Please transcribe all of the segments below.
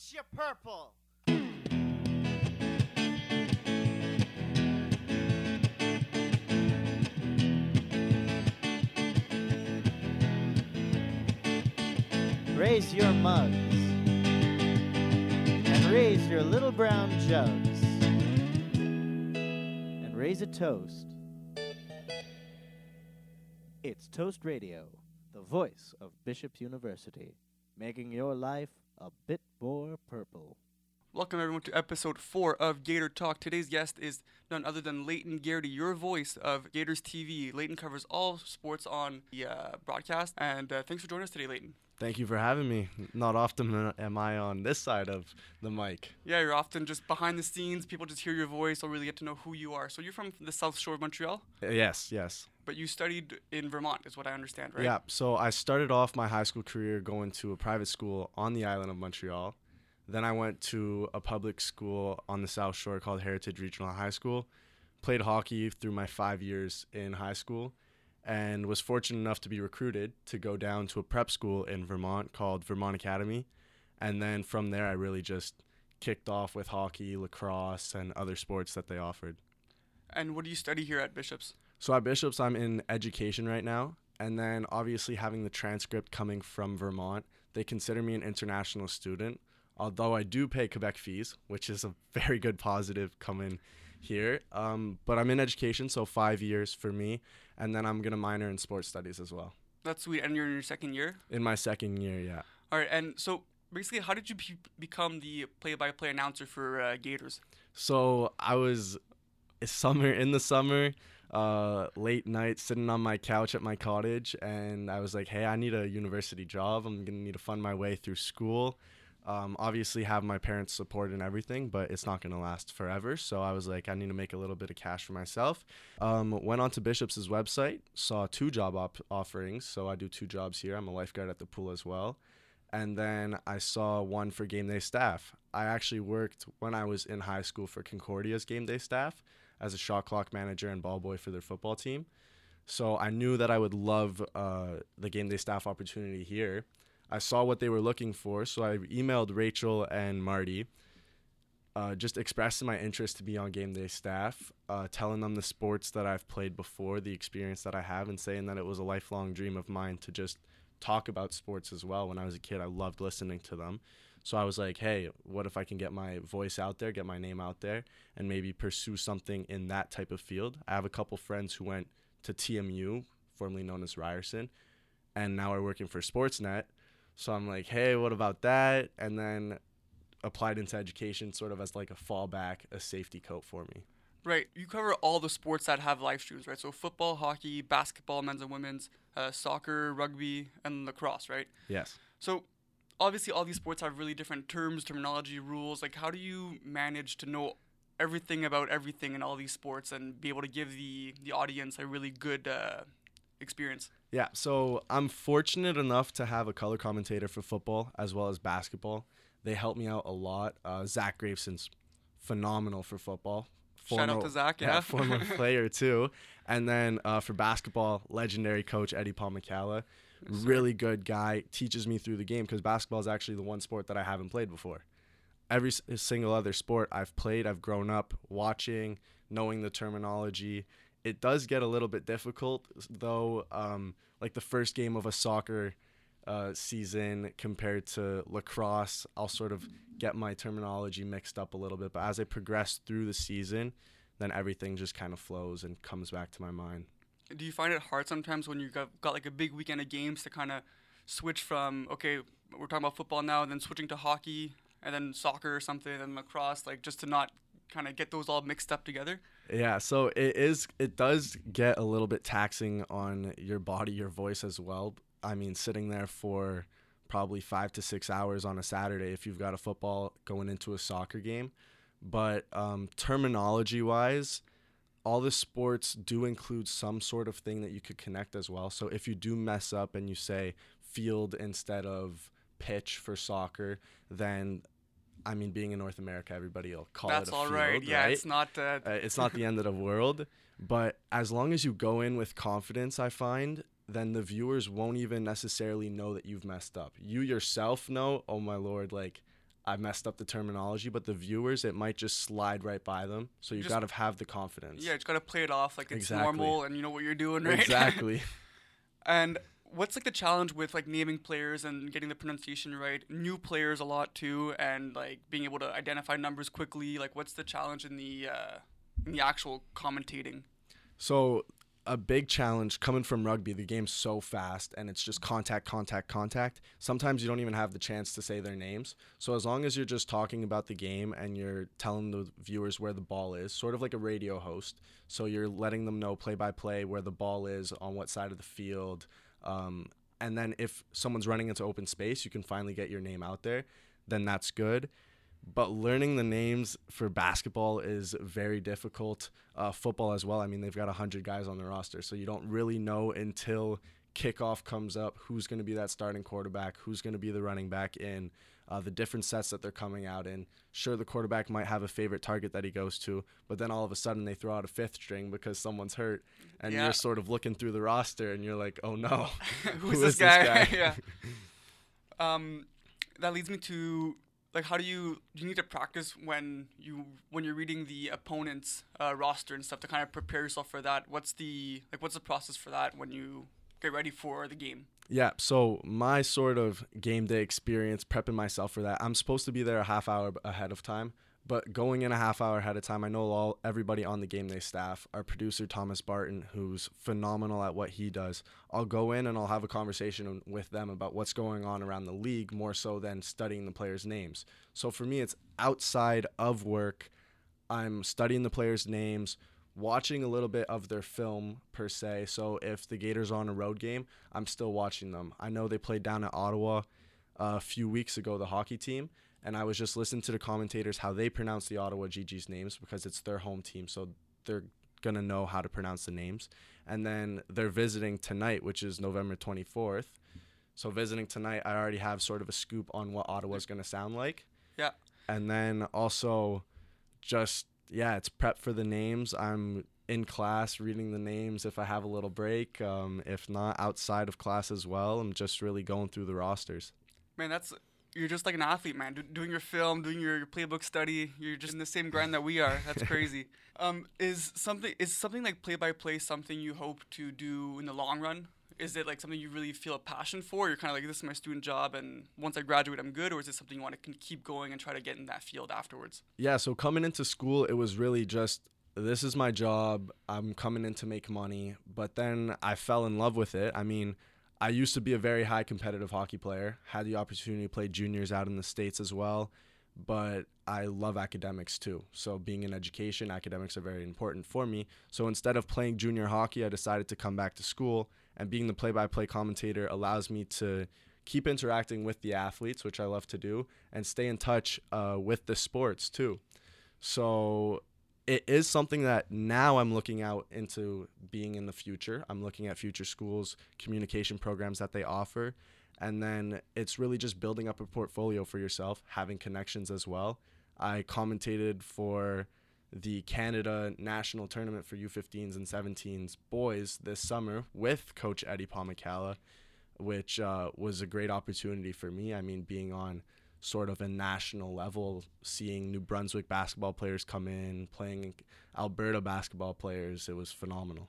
It's your purple. Raise your mugs and raise your little brown jugs and raise a toast. It's Toast Radio, the voice of Bishop's University, making your life a bit more purple. Welcome everyone to episode four of Gaiter Talk. Today's guest is none other than Leighton Geraghty, your voice of Gaiters TV. Leighton covers all sports on the uh, broadcast, and uh, thanks for joining us today, Leighton. Thank you for having me. Not often am I on this side of the mic. Yeah, you're often just behind the scenes. People just hear your voice, don't really get to know who you are. So you're from the South Shore of Montreal, Uh, Yes, yes. but you studied in Vermont, is what I understand, right? Yeah, so I started off my high school career going to a private school on the island of Montreal. Then I went to a public school on the South Shore called Heritage Regional High School. Played hockey through my five years in high school and was fortunate enough to be recruited to go down to a prep school in Vermont called Vermont Academy. And then from there, I really just kicked off with hockey, lacrosse, and other sports that they offered. And what do you study here at Bishop's? So at Bishop's, I'm in education right now. And then obviously having the transcript coming from Vermont, they consider me an international student. Although I do pay Quebec fees, which is a very good positive coming here. Um, but I'm in education, so five years for me. And then I'm going to minor in sports studies as well. That's sweet. And you're in your second year? In my second year, yeah. All right. And so basically, how did you be- become the play by play announcer for uh, Gaiters? So I was summer in the summer, uh, late night sitting on my couch at my cottage, and I was like, "Hey, I need a university job. I'm gonna need to fund my way through school. Um, obviously, have my parents' support and everything, but it's not gonna last forever. So I was like, I need to make a little bit of cash for myself. Um, went on to Bishop's website, saw two job op- offerings. So I do two jobs here. I'm a lifeguard at the pool as well and then I saw one for game day staff. I actually worked when I was in high school for Concordia's game day staff as a shot clock manager and ball boy for their football team. So I knew that I would love uh, the game day staff opportunity here. I saw what they were looking for, so I emailed Rachel and Marty, uh, just expressing my interest to be on game day staff, uh, telling them the sports that I've played before, the experience that I have, and saying that it was a lifelong dream of mine to just talk about sports as well. When I was a kid, I loved listening to them. So I was like, hey, what if I can get my voice out there, get my name out there, and maybe pursue something in that type of field? I have a couple friends who went to TMU, formerly known as Ryerson, and now are working for Sportsnet. So I'm like, hey, what about that? And then applied into education sort of as like a fallback, a safety coat for me. Right. You cover all the sports that have live streams, right? So football, hockey, basketball, men's and women's, uh, soccer, rugby, and lacrosse, right? Yes. So obviously, all these sports have really different terms, terminology, rules. Like, how do you manage to know everything about everything in all these sports and be able to give the the audience a really good uh, experience? Yeah, so I'm fortunate enough to have a color commentator for football as well as basketball. They help me out a lot. Uh, Zach Graveson's phenomenal for football. Shout out to Zach, yeah. former player too. And then uh, for basketball, legendary coach Eddie Palmacala, really good guy. Teaches me through the game because basketball is actually the one sport that I haven't played before. Every s- single other sport I've played, I've grown up watching, knowing the terminology. It does get a little bit difficult though. Um, like the first game of a soccer uh, season compared to lacrosse, I'll sort of get my terminology mixed up a little bit. But as I progress through the season, then everything just kind of flows and comes back to my mind. Do you find it hard sometimes when you got, got like a big weekend of games to kind of switch from okay, we're talking about football now, and then switching to hockey, and then soccer or something, and lacrosse, like just to not kind of get those all mixed up together? Yeah, so it is it does get a little bit taxing on your body, your voice as well. I mean, sitting there for probably 5 to 6 hours on a Saturday if you've got a football going into a soccer game. But um, terminology wise, all the sports do include some sort of thing that you could connect as well. So if you do mess up and you say field instead of pitch for soccer, then I mean, being in North America, everybody will call That's it a all field, right. Yeah, right? it's not. Uh, uh, it's not the end of the world. But as long as you go in with confidence, I find, then the viewers won't even necessarily know that you've messed up. You yourself know, oh my lord, like I messed up the terminology, but the viewers, it might just slide right by them. So you Just- got to have the confidence. Yeah, you gotta play it off like it's Exactly. normal and you know what you're doing, right? exactly. and what's like the challenge with like naming players and getting the pronunciation right? New players a lot too, and like being able to identify numbers quickly. Like, what's the challenge in the uh, in the actual commentating? So a big challenge coming from rugby, the game's so fast and it's just contact, contact, contact. Sometimes you don't even have the chance to say their names. So as long as you're just talking about the game and you're telling the viewers where the ball is, sort of like a radio host. So you're letting them know play by play where the ball is on what side of the field. Um, and then if someone's running into open space, you can finally get your name out there. Then that's good but learning the names for basketball is very difficult. Uh, football as well. I mean, they've got 100 guys on the roster, so you don't really know until kickoff comes up who's going to be that starting quarterback, who's going to be the running back in, uh, the different sets that they're coming out in. Sure, the quarterback might have a favorite target that he goes to, but then all of a sudden they throw out a fifth string because someone's hurt, and Yeah. you're sort of looking through the roster and you're like, oh no, Who's Who this is this guy? guy? yeah. Um, that leads me to like, how do you do? You need to practice when you when you're reading the opponent's uh, roster and stuff to kind of prepare yourself for that. What's the like? What's the process for that when you get ready for the game? Yeah, so my sort of game day experience, prepping myself for that, I'm supposed to be there a half hour ahead of time. But going in a half hour ahead of time, I know all everybody on the game day staff, our producer Thomas Barton, who's phenomenal at what he does. I'll go in and I'll have a conversation with them about what's going on around the league more so than studying the players' names. So for me, it's outside of work. I'm studying the players' names, watching a little bit of their film per se. So if the Gaiters are on a road game, I'm still watching them. I know they played down at Ottawa uh, a few weeks ago, the hockey team, and I was just listening to the commentators how they pronounce the Ottawa GG's names because it's their home team, so they're gonna know how to pronounce the names. And then they're visiting tonight, which is November 24th. So visiting tonight, I already have sort of a scoop on what Ottawa's gonna sound like. Yeah. And then also, just yeah, it's prep for the names. I'm in class reading the names if I have a little break. Um, if not, outside of class as well. I'm just really going through the rosters. Man, that's you're just like an athlete, man. Do, doing your film, doing your, your playbook study. You're just in the same grind that we are. That's crazy. um, is something is something like play by play something you hope to do in the long run? Is it like something you really feel a passion for? You're kind of like this is my student job, and once I graduate, I'm good. Or is it something you want to keep going and try to get in that field afterwards? Yeah, so coming into school, it was really just this is my job. I'm coming in to make money. But then I fell in love with it. I mean, I used to be a very high competitive hockey player, had the opportunity to play juniors out in the States as well. But I love academics too. So, being in education, academics are very important for me. So, instead of playing junior hockey, I decided to come back to school. And being the play by play commentator allows me to keep interacting with the athletes, which I love to do, and stay in touch uh, with the sports too. So it is something that now I'm looking out into being in the future. I'm looking at future schools, communication programs that they offer. And then it's really just building up a portfolio for yourself, having connections as well. I commentated for the Canada national tournament for U15s and 17s boys this summer with Coach Eddie Pomacala, which uh, was a great opportunity for me. I mean, being on sort of a national level, seeing New Brunswick basketball players come in, playing Alberta basketball players, it was phenomenal.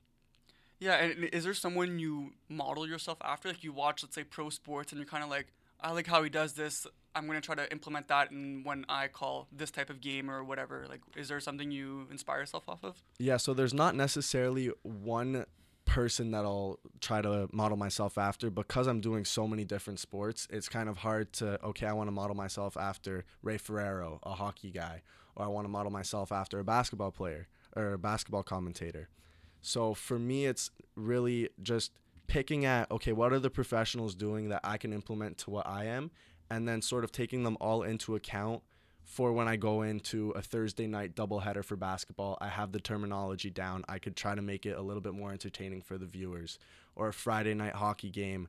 Yeah, and is there someone you model yourself after? Like you watch, let's say, pro sports, and you're kind of like, I like how he does this. I'm gonna try to implement that in when I call this type of game or whatever. Like, is there something you inspire yourself off of? Yeah, so there's not necessarily one person that I'll try to model myself after because I'm doing so many different sports. It's kind of hard to okay, I want to model myself after Ray Ferraro, a hockey guy, or I want to model myself after a basketball player or a basketball commentator. So for me, it's really just picking at okay, what are the professionals doing that I can implement to what I am, and then sort of taking them all into account for when I go into a Thursday night doubleheader for basketball. I have the terminology down. I could try to make it a little bit more entertaining for the viewers. Or a Friday night hockey game,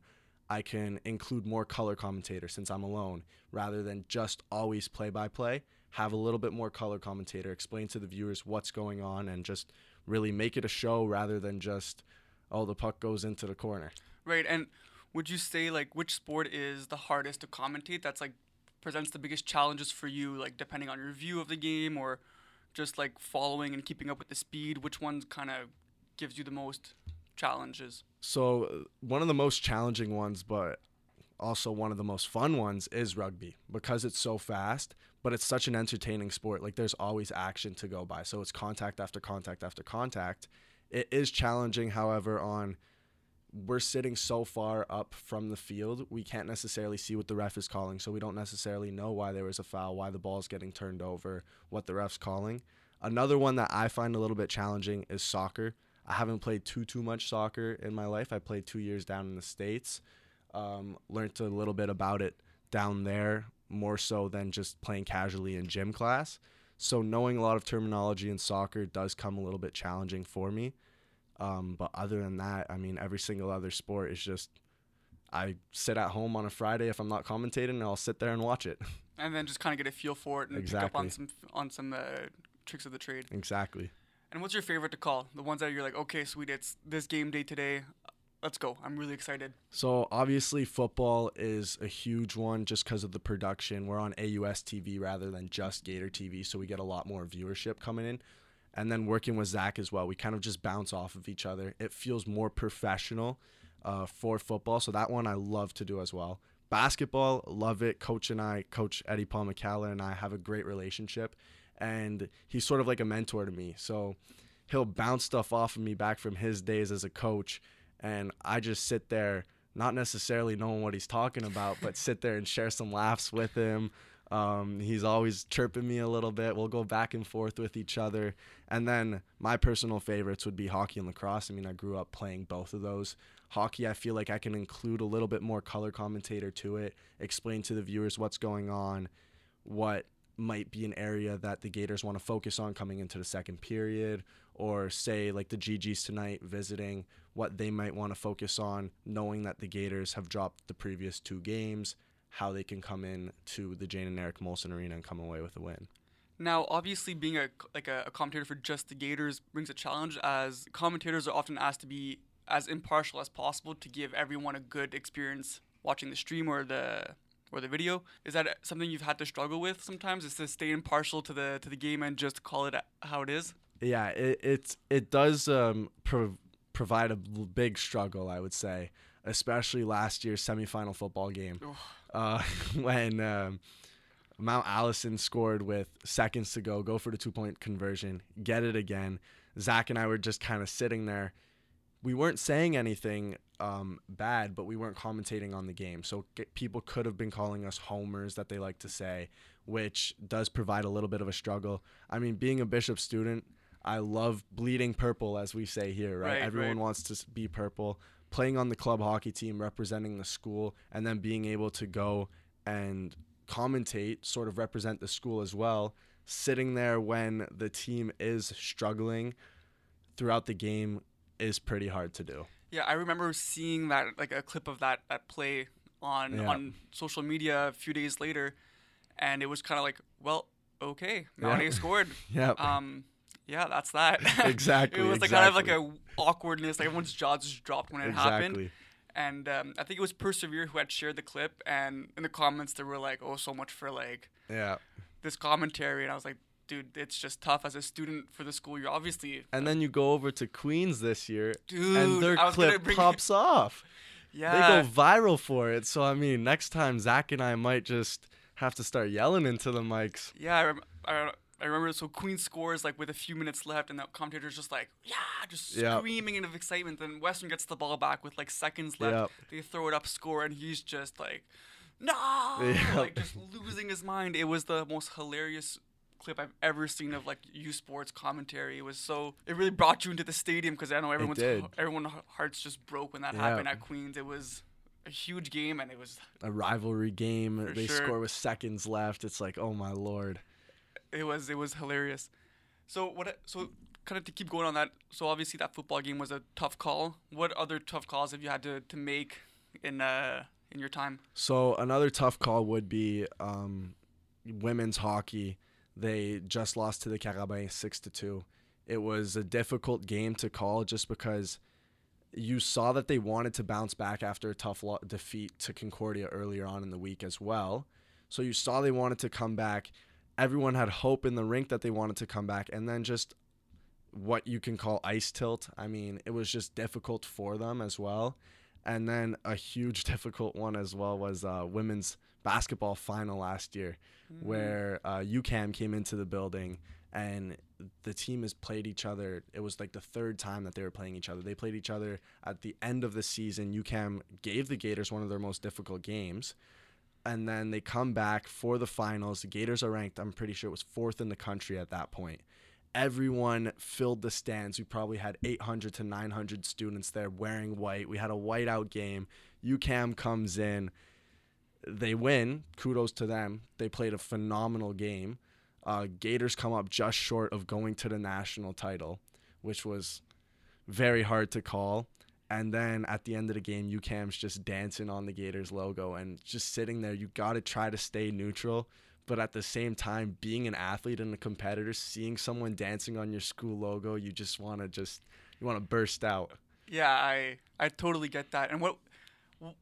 I can include more color commentator since I'm alone rather than just always play by play. Have a little bit more color commentator, explain to the viewers what's going on, and just really make it a show rather than just, oh, the puck goes into the corner. Right. And would you say like which sport is the hardest to commentate? That's like presents the biggest challenges for you, like depending on your view of the game or just like following and keeping up with the speed? Which one kind of gives you the most challenges? So, uh, one of the most challenging ones, but also one of the most fun ones, is rugby because it's so fast, but it's such an entertaining sport. Like, there's always action to go by. So, it's contact after contact after contact. It is challenging, however, on we're sitting so far up from the field, we can't necessarily see what the ref is calling. So, we don't necessarily know why there was a foul, why the ball's getting turned over, what the ref's calling. Another one that I find a little bit challenging is soccer I haven't played too too much soccer in my life. I played two years down in the states. Um, learned a little bit about it down there, more so than just playing casually in gym class. So knowing a lot of terminology in soccer does come a little bit challenging for me. Um, but other than that, I mean, every single other sport is just I sit at home on a Friday if I'm not commentating, and I'll sit there and watch it. And then just kind of get a feel for it and exactly. pick up on some on some uh, tricks of the trade. Exactly. And what's your favorite to call? The ones that you're like, okay, sweet, it's this game day today. Let's go. I'm really excited. So obviously, football is a huge one just because of the production. We're on AUS TV rather than just Gaiter TV, so we get a lot more viewership coming in. And then working with Zach as well, we kind of just bounce off of each other. It feels more professional uh, for football, so that one I love to do as well. Basketball, love it. Coach and I, Coach Eddie Paul McCalla and I have a great relationship and he's sort of like a mentor to me. So he'll bounce stuff off of me back from his days as a coach, and I just sit there, not necessarily knowing what he's talking about, but sit there and share some laughs with him. Um, he's always chirping me a little bit. We'll go back and forth with each other. And then my personal favorites would be hockey and lacrosse. I mean, I grew up playing both of those. Hockey, I feel like I can include a little bit more color commentator to it, explain to the viewers what's going on, what might be an area that the Gaiters want to focus on coming into the second period, or say like the GGs tonight visiting what they might want to focus on, knowing that the Gaiters have dropped the previous two games, how they can come in to the Jane and Eric Molson Arena and come away with a win. Now, obviously, being a like a, a commentator for just the Gaiters brings a challenge, as commentators are often asked to be as impartial as possible to give everyone a good experience watching the stream or the or the video. Is that something you've had to struggle with sometimes? Is to stay impartial to the to the game and just call it how it is? Yeah, it it's it does um, pro- provide a big struggle, I would say, especially last year's semifinal football game uh, when. Um, Mount Allison scored with seconds to go, go for the two point conversion, get it again. Zach and I were just kind of sitting there. We weren't saying anything um, bad, but we weren't commentating on the game. So people could have been calling us homers that they like to say, which does provide a little bit of a struggle. I mean, being a Bishop student, I love bleeding purple, as we say here, right? right Everyone right. wants to be purple. Playing on the club hockey team, representing the school, and then being able to go and commentate, sort of represent the school as well. Sitting there when the team is struggling throughout the game is pretty hard to do. Yeah, I remember seeing that like a clip of that at play on yeah. on social media a few days later, and it was kind of like, well, okay, Mount yeah. scored. yeah. Um, yeah, that's that. exactly. it was like exactly. kind of like a awkwardness. Like everyone's jaws just dropped when it exactly. happened. And um, I think it was Persevere who had shared the clip, and in the comments they were like, "Oh, so much for like yeah this commentary," and I was like, dude, it's just tough as a student for the school. You're obviously. And then you go over to Queens this year, dude, and their clip pops it. off. Yeah. They go viral for it. So I mean, next time Zach and I might just have to start yelling into the mics. Yeah, I, rem- I, I remember. So Queen scores like with a few minutes left, and the commentator's just like, yeah, just yep. screaming of excitement. Then Western gets the ball back with like seconds left. Yep. They throw it up, score, and he's just like, no, yep. like just losing his mind. It was the most hilarious clip I've ever seen of like U Sports commentary. It was so it really brought you into the stadium because I know everyone's everyone's hearts just broke when that yeah. happened at Queens. It was a huge game and it was a rivalry game. They sure. score with seconds left. It's like oh my lord. It was it was hilarious. So what so kind of to keep going on that. So obviously that football game was a tough call. What other tough calls have you had to to make in uh in your time? So another tough call would be um, women's hockey they just lost to the Carabins six to two. It was a difficult game to call just because you saw that they wanted to bounce back after a tough lo- defeat to Concordia earlier on in the week as well. So you saw they wanted to come back. Everyone had hope in the rink that they wanted to come back, and then just what you can call ice tilt. I mean, it was just difficult for them as well. And then a huge difficult one as well was uh, women's basketball final last year, Mm-hmm. where uh, UQAM came into the building and the team has played each other. It was like the third time that they were playing each other. They played each other at the end of the season. UQAM gave the Gaiters one of their most difficult games. And then they come back for the finals. The Gaiters are ranked, I'm pretty sure it was fourth in the country at that point. Everyone filled the stands. We probably had 800 to 900 students there wearing white. We had a whiteout game. UQAM comes in they win. Kudos to them. They played a phenomenal game. Uh, Gaiters come up just short of going to the national title, which was very hard to call. And then at the end of the game, UQAM's just dancing on the Gaiters logo and just sitting there. You got to try to stay neutral, but at the same time, being an athlete and a competitor, seeing someone dancing on your school logo, you just want to just you want to burst out. Yeah, I I totally get that. And what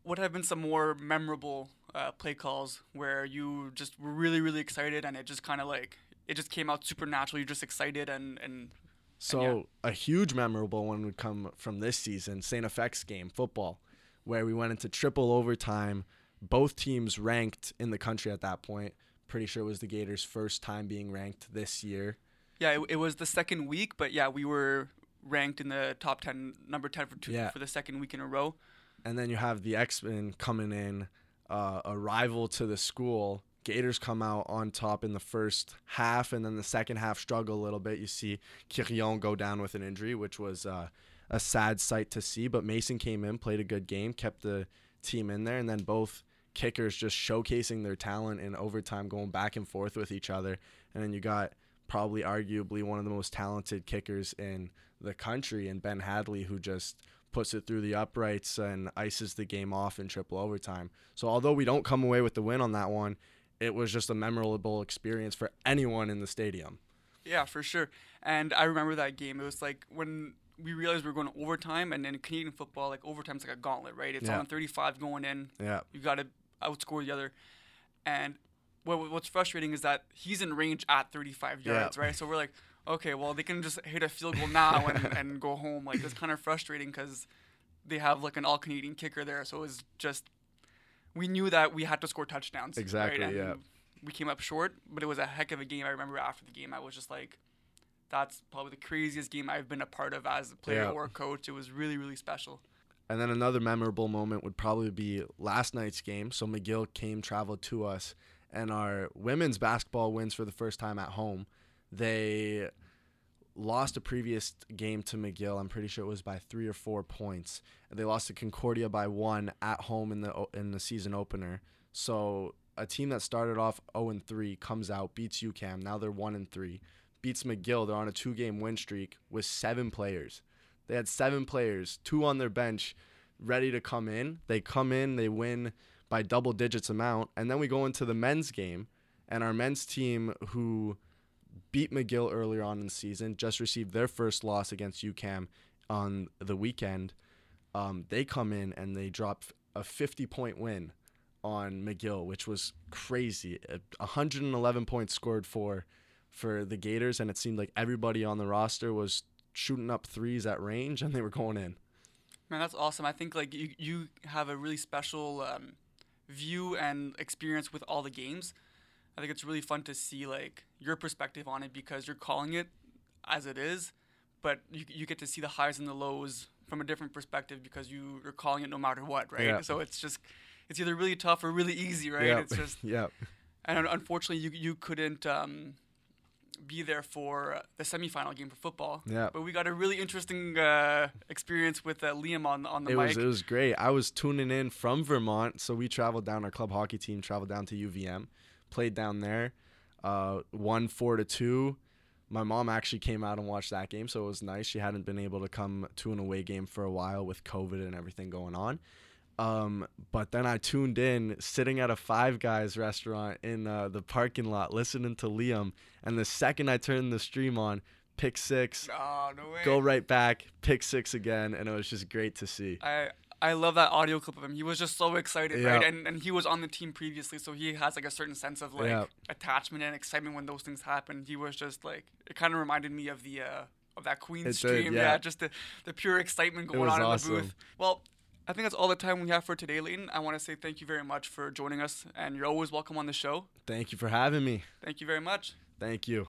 what have been some more memorable uh, play calls where you just were really really excited and it just kind of like it just came out super natural. You're just excited and and So yeah. a huge memorable one would come from this season, St. FX game, football, where we went into triple overtime. Both teams ranked in the country at that point. Pretty sure it was the Gaiters' first time being ranked this year. yeah, it, it was the second week, but yeah, we were ranked in the top ten, number ten for two Yeah. for the second week in a row. And then you have the X-Men coming in, uh, a rival to the school. Gaiters come out on top in the first half, and then the second half struggle a little bit. You see Quirion go down with an injury, which was uh, a sad sight to see. But Mason came in, played a good game, kept the team in there, and then both kickers just showcasing their talent in overtime, going back and forth with each other. And then you got probably arguably one of the most talented kickers in the country, and Ben Hadley, who just puts it through the uprights and ices the game off in triple overtime. So although we don't come away with the win on that one, it was just a memorable experience for anyone in the stadium. Yeah, for sure. And I remember that game. It was like when we realized we were going to overtime, and in Canadian football, like overtime's like a gauntlet, right? It's Yeah. on 35 going in. Yeah. You got to outscore the other. And what, what's frustrating is that he's in range at 35 Yeah. yards, right? So we're like, okay, well they can just hit a field goal now and, and go home. Like it's kind of frustrating because they have like an all Canadian kicker there. So it was just we knew that we had to score touchdowns. Exactly, And yeah. We came up short, but it was a heck of a game. I remember after the game, I was just like, that's probably the craziest game I've been a part of as a player Yeah. or a coach. It was really, really special. And then another memorable moment would probably be last night's game. So McGill came traveled to us, and our women's basketball wins for the first time at home. They lost a previous game to McGill. I'm pretty sure it was by three or four points. They lost to Concordia by one at home in the in the season opener. So a team that started off 0 and 3 comes out, beats UQAM. Now they're 1 and 3. Beats McGill. They're on a two game win streak with seven players. They had seven players, two on their bench, ready to come in. They come in, they win by double digits amount, and then we go into the men's game, and our men's team who beat McGill earlier on in the season just received their first loss against UQAM on the weekend. Um, they come in and they drop a 50 point win on McGill, which was crazy. 111 points scored for for the Gaiters, and it seemed like everybody on the roster was shooting up threes at range, and they were going in. Man, that's awesome. I think like you you have a really special um, view and experience with all the games. I think it's really fun to see like your perspective on it because you're calling it as it is, but you you get to see the highs and the lows from a different perspective because you you're calling it no matter what, right? Yeah. So it's just it's either really tough or really easy, right? Yep. It's just yep. and unfortunately you you couldn't um, be there for the semifinal game for football. Yeah. But we got a really interesting uh, experience with uh, Liam on on the It mic. was it was great. I was tuning in from Vermont, so we traveled down. Our club hockey team traveled down to UVM, played down there, uh, won four to two. My mom actually came out and watched that game, so it was nice. She hadn't been able to come to an away game for a while with COVID and everything going on. Um, but then I tuned in, sitting at a Five Guys restaurant in uh, the parking lot, listening to Liam. And the second I turned the stream on, pick six, Oh, no go right back, pick six again, and it was just great to see. I I love that audio clip of him. He was just so excited, right? And and he was on the team previously, so he has like a certain sense of like Yeah. attachment and excitement when those things happen. He was just like it kind of reminded me of the uh of that Queen It did, stream. yeah. just the the pure excitement going on in awesome. the booth. Well, I think that's all the time we have for today, Leighton. I want to say thank you very much for joining us, and you're always welcome on the show. Thank you for having me. Thank you very much. Thank you.